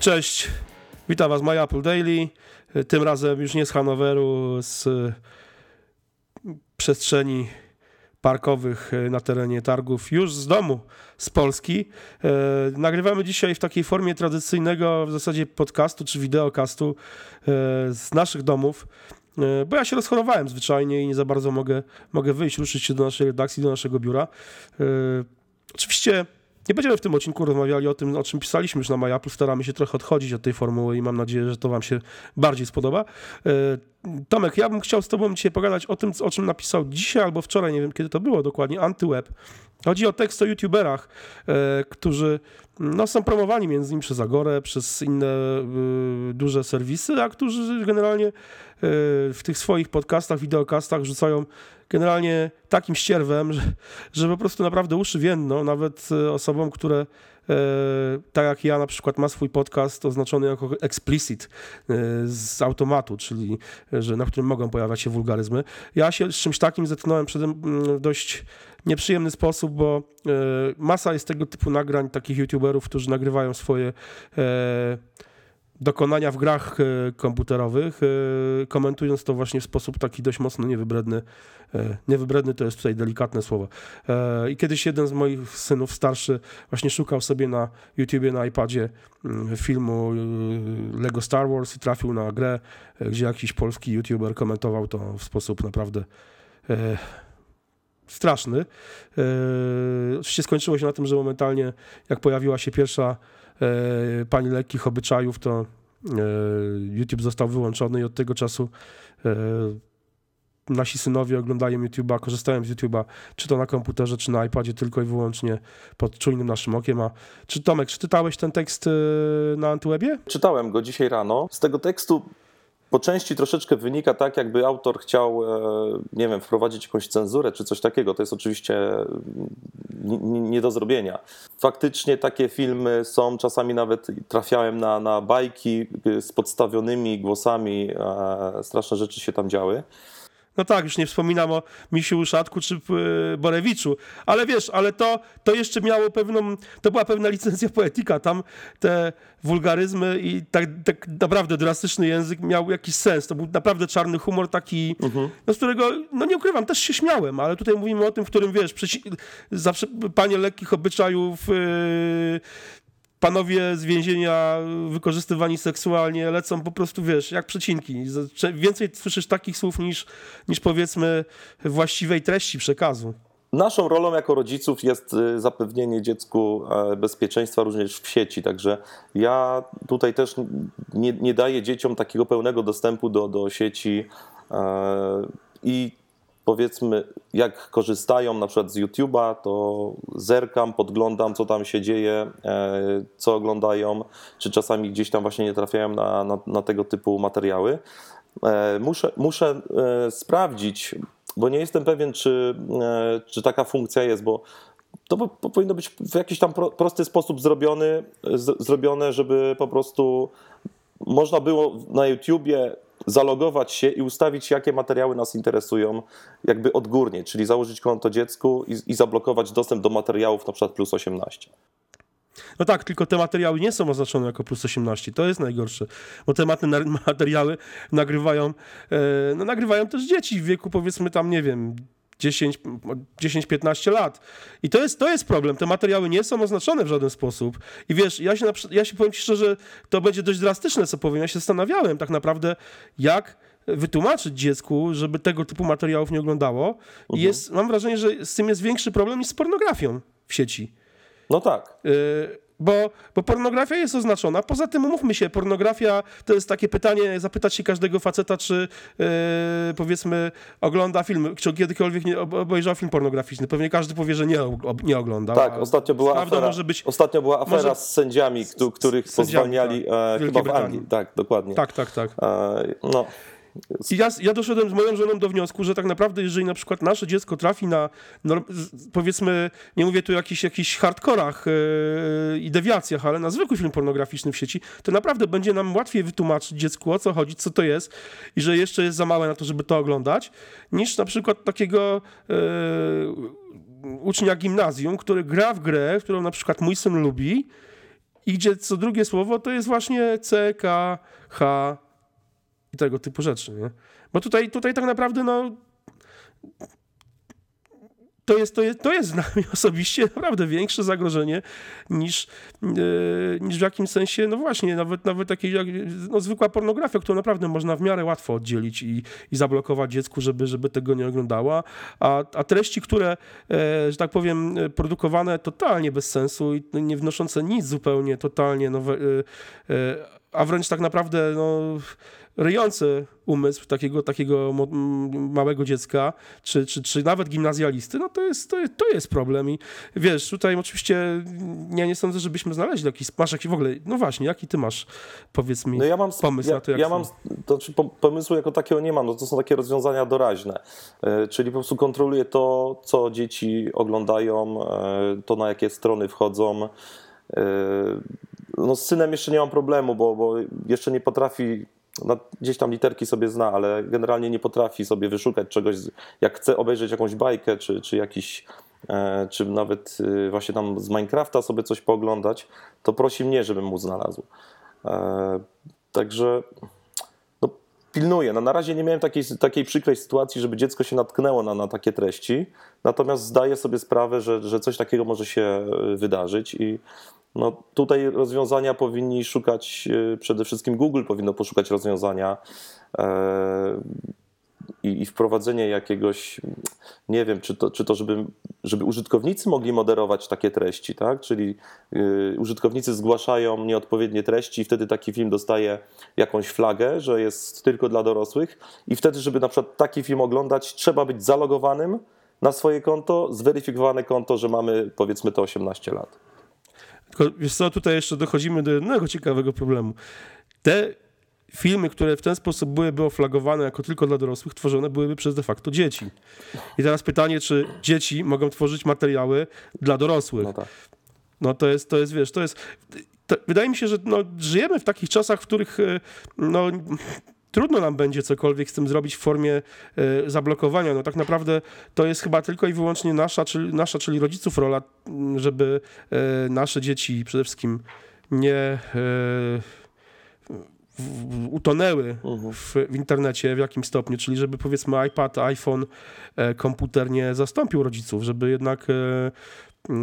Cześć, witam Was My Apple Daily. Tym razem już nie z Hanoweru, z przestrzeni parkowych na terenie targów, już z domu, z Polski. Nagrywamy dzisiaj w takiej formie tradycyjnego w zasadzie podcastu czy wideokastu z naszych domów, bo ja się rozchorowałem zwyczajnie i nie za bardzo mogę, mogę wyjść, ruszyć się do naszej redakcji, do naszego biura. Oczywiście nie będziemy w tym odcinku rozmawiali o tym, o czym pisaliśmy już na MyApple. Staramy się trochę odchodzić od tej formuły i mam nadzieję, że to Wam się bardziej spodoba. E, Tomek, ja bym chciał z Tobą dzisiaj pogadać o tym, o czym napisał dzisiaj albo wczoraj, nie wiem kiedy to było dokładnie, Antyweb. Chodzi o tekst o YouTuberach, e, którzy no, są promowani między innymi przez Agorę, przez inne y, duże serwisy, a którzy generalnie y, w tych swoich podcastach, wideokastach rzucają generalnie takim ścierwem, że, że po prostu naprawdę uszy więdną, nawet e, osobom, które e, tak jak ja na przykład ma swój podcast oznaczony jako explicit e, z automatu, czyli że na którym mogą pojawiać się wulgaryzmy. Ja się z czymś takim zetknąłem przed w dość nieprzyjemny sposób, bo masa jest tego typu nagrań takich youtuberów, którzy nagrywają swoje dokonania w grach e, komputerowych, e, komentując to właśnie w sposób taki dość mocno niewybredny. E, niewybredny to jest tutaj delikatne słowo. I kiedyś jeden z moich synów starszy właśnie szukał sobie na YouTubie, na iPadzie mm, filmu Lego Star Wars i trafił na grę, gdzie jakiś polski YouTuber komentował to w sposób naprawdę straszny. Oczywiście skończyło się na tym, że momentalnie jak pojawiła się pierwsza E, pani lekkich obyczajów, to e, YouTube został wyłączony i od tego czasu e, nasi synowie oglądają YouTube'a, korzystają z YouTube'a, czy to na komputerze, czy na iPadzie, tylko i wyłącznie pod czujnym naszym okiem. A czy Tomek, czy czytałeś ten tekst na Antywebie? Czytałem go dzisiaj rano. Z tego tekstu po części troszeczkę wynika tak, jakby autor chciał, e, nie wiem, wprowadzić jakąś cenzurę czy coś takiego. To jest oczywiście nie do zrobienia. Faktycznie takie filmy są, czasami nawet trafiałem na, na bajki z podstawionymi głosami, straszne rzeczy się tam działy. No tak, już nie wspominam o Misiu Uszatku czy e, Borewiczu, ale wiesz, ale to, to jeszcze miało pewną, to była pewna licencja poetyka, tam te wulgaryzmy i tak, tak naprawdę drastyczny język miał jakiś sens, to był naprawdę czarny humor taki, uh-huh. no z którego, no nie ukrywam, też się śmiałem, ale tutaj mówimy o tym, w którym, wiesz, przeci- zawsze panie lekkich obyczajów, yy, panowie z więzienia wykorzystywani seksualnie lecą po prostu, wiesz, jak przecinki. Więcej słyszysz takich słów niż, niż powiedzmy właściwej treści przekazu. Naszą rolą jako rodziców jest y, zapewnienie dziecku e, bezpieczeństwa również w sieci, także ja tutaj też nie, nie daję dzieciom takiego pełnego dostępu do, do sieci e, i powiedzmy, jak korzystają na przykład z YouTube'a, to zerkam, podglądam, co tam się dzieje, e, co oglądają, czy czasami gdzieś tam właśnie nie trafiają na, na, na tego typu materiały. E, muszę, muszę e, sprawdzić, bo nie jestem pewien, czy, czy taka funkcja jest, bo to powinno być w jakiś tam prosty sposób zrobiony, zrobione, żeby po prostu można było na YouTubie zalogować się i ustawić, jakie materiały nas interesują, jakby odgórnie, czyli założyć konto dziecku i, i zablokować dostęp do materiałów na przykład plus 18. No tak, tylko te materiały nie są oznaczone jako plus 18. To jest najgorsze, bo te materiały nagrywają, e, no, nagrywają też dzieci w wieku powiedzmy tam, nie wiem, 10-15 lat. I to jest, to jest problem. Te materiały nie są oznaczone w żaden sposób. I wiesz, ja się, ja się powiem ci szczerze, to będzie dość drastyczne, co powiem. Ja się zastanawiałem tak naprawdę, jak wytłumaczyć dziecku, żeby tego typu materiałów nie oglądało. I mhm. jest, mam wrażenie, że z tym jest większy problem niż z pornografią w sieci. No tak. Y bo, bo pornografia jest oznaczona. Poza tym, umówmy się, pornografia to jest takie pytanie, zapytać się każdego faceta, czy yy, powiedzmy ogląda film, czy kiedykolwiek nie obejrzał film pornograficzny. Pewnie każdy powie, że nie, nie ogląda. Tak, ostatnio była afera, może być, ostatnio była afera może, z sędziami, których sędziami, pozwalniali tak, e, chyba w Anglii. Tak, dokładnie. Tak, tak, tak. E, no. Ja, ja doszedłem z moją żoną do wniosku, że tak naprawdę, jeżeli na przykład nasze dziecko trafi na, no, powiedzmy, nie mówię tu o jakichś, jakichś hardkorach yy, i dewiacjach, ale na zwykły film pornograficzny w sieci, to naprawdę będzie nam łatwiej wytłumaczyć dziecku, o co chodzi, co to jest i że jeszcze jest za małe na to, żeby to oglądać, niż na przykład takiego yy, ucznia gimnazjum, który gra w grę, którą na przykład mój syn lubi, i gdzie co drugie słowo to jest właśnie C, K, H i tego typu rzeczy, nie? Bo tutaj, tutaj tak naprawdę, no to jest, to jest, to jest dla mnie osobiście naprawdę większe zagrożenie niż, yy, niż w jakimś sensie, no właśnie, nawet, nawet takie jak, no, zwykła pornografia, którą naprawdę można w miarę łatwo oddzielić i, i zablokować dziecku, żeby, żeby tego nie oglądała, a, a treści, które, e, że tak powiem, produkowane totalnie bez sensu i nie wnoszące nic zupełnie, totalnie nowe, e, e, a wręcz tak naprawdę, no ryjący umysł takiego, takiego małego dziecka, czy, czy, czy nawet gimnazjalisty, no to jest, to, jest, to jest problem. I wiesz, tutaj oczywiście ja nie sądzę, żebyśmy znaleźli jakiś, masz jakiś w ogóle, no właśnie, jaki ty masz, powiedz mi, no ja mam, pomysł ja, na to, jak Ja mam, to znaczy pomysłu jako takiego nie mam, no to są takie rozwiązania doraźne, e, czyli po prostu kontroluję to, co dzieci oglądają, e, to na jakie strony wchodzą, e, no z synem jeszcze nie mam problemu, bo, bo jeszcze nie potrafi no, gdzieś tam literki sobie zna, ale generalnie nie potrafi sobie wyszukać czegoś. Jak chce obejrzeć jakąś bajkę, czy, czy jakiś, e, czy nawet e, właśnie tam z Minecrafta sobie coś pooglądać, to prosi mnie, żebym mu znalazł. E, także pilnuję. No, na razie nie miałem takiej, takiej przykrej sytuacji, żeby dziecko się natknęło na, na takie treści, natomiast zdaję sobie sprawę, że, że coś takiego może się wydarzyć i no, tutaj rozwiązania powinni szukać, e, przede wszystkim Google powinno poszukać rozwiązania e, i, i, wprowadzenie jakiegoś, nie wiem, czy to, czy to żeby, żeby użytkownicy mogli moderować takie treści, tak? Czyli y, użytkownicy zgłaszają nieodpowiednie treści i wtedy taki film dostaje jakąś flagę, że jest tylko dla dorosłych i wtedy, żeby na przykład taki film oglądać, trzeba być zalogowanym na swoje konto, zweryfikowane konto, że mamy powiedzmy to 18 lat. Tylko wiesz co, tutaj jeszcze dochodzimy do jednego ciekawego problemu. Te filmy, które w ten sposób byłyby oflagowane jako tylko dla dorosłych, tworzone byłyby przez de facto dzieci. I teraz pytanie, czy dzieci mogą tworzyć materiały dla dorosłych? No, tak. no to jest, to jest, wiesz, to jest... To, wydaje mi się, że no, żyjemy w takich czasach, w których e, no, trudno nam będzie cokolwiek z tym zrobić w formie e, zablokowania. No tak naprawdę to jest chyba tylko i wyłącznie nasza, czyli, nasza, czyli rodziców rola, żeby e, nasze dzieci przede wszystkim nie e, utonęły mhm. w, w, internecie w jakimś stopniu, czyli żeby powiedzmy iPad, iPhone, komputer nie zastąpił rodziców, żeby jednak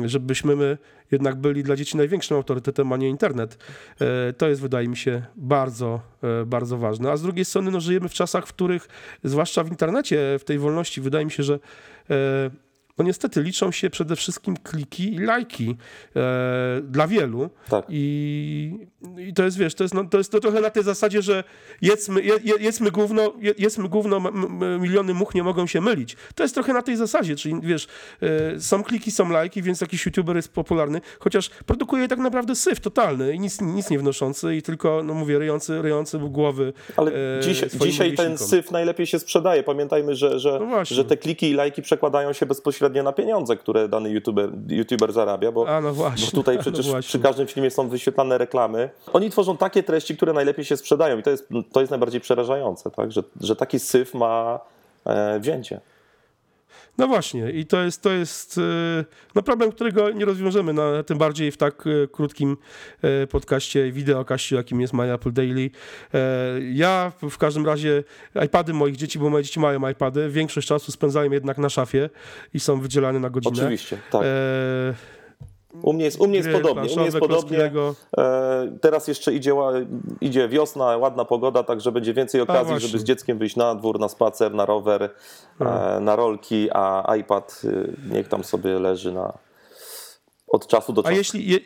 żebyśmy my jednak byli dla dzieci największym autorytetem, a nie internet. E, to jest, wydaje mi się, bardzo, e, bardzo ważne. A z drugiej strony, no, żyjemy w czasach, w których, zwłaszcza w internecie, w tej wolności, wydaje mi się, że e, no niestety liczą się przede wszystkim kliki i lajki e, dla wielu. Tak. I, I, to jest, wiesz, to jest, no, to jest to trochę na tej zasadzie, że jedzmy, je, jedzmy gówno, je, jedzmy gówno, miliony much nie mogą się mylić. To jest trochę na tej zasadzie, czyli wiesz, e, są kliki, są lajki, więc jakiś youtuber jest popularny, chociaż produkuje tak naprawdę syf totalny i nic, nic nie wnoszący i tylko, no mówię, ryjący, ryjący głowy Ale e, dziś, dzisiaj ten syf najlepiej się sprzedaje. Pamiętajmy, że, że, no że te kliki i lajki przekładają się bezpośrednio bezpośrednio na pieniądze, które dany YouTuber, YouTuber zarabia, bo, no bo tutaj no przecież no przy każdym filmie są wyświetlane reklamy. Oni tworzą takie treści, które najlepiej się sprzedają i to jest, to jest najbardziej przerażające, tak? że, że taki syf ma e, wzięcie. No właśnie, i to jest, to jest e, no problem, którego nie rozwiążemy, no, tym bardziej w tak e, krótkim e, podcaście, wideokaście, jakim jest My Apple Daily. Ja w każdym razie iPady moich dzieci, bo moje dzieci mają iPady, większość czasu spędzałem jednak na szafie i są wydzielane na godzinę. Oczywiście, tak. E u mnie jest, u mnie jest podobnie. U mnie jest podobnie. E, teraz jeszcze idzie, idzie wiosna, ładna pogoda, także będzie więcej okazji, a, żeby z dzieckiem wyjść na dwór, na spacer, na rower, e, na rolki, a iPad y, niech tam sobie leży na, od czasu do czasu. A jeśli, je,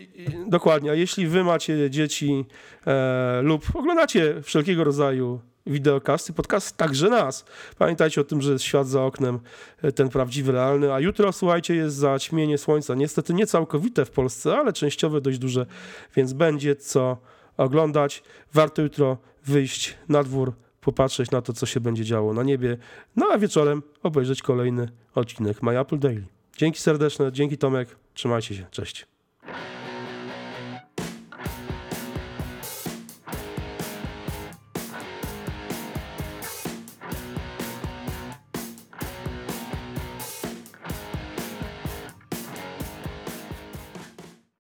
dokładnie, a jeśli wy macie dzieci e, lub oglądacie wszelkiego rodzaju wideokasty, podcast także nas. Pamiętajcie o tym, że jest świat za oknem, e, ten prawdziwy, realny, a jutro, słuchajcie, jest zaćmienie słońca. Niestety nie całkowite w Polsce, ale częściowe dość duże, więc będzie co oglądać. Warto jutro wyjść na dwór, popatrzeć na to, co się będzie działo na niebie, no a wieczorem obejrzeć kolejny odcinek My Apple Daily. Dzięki serdeczne, dzięki Tomek, trzymajcie się, cześć.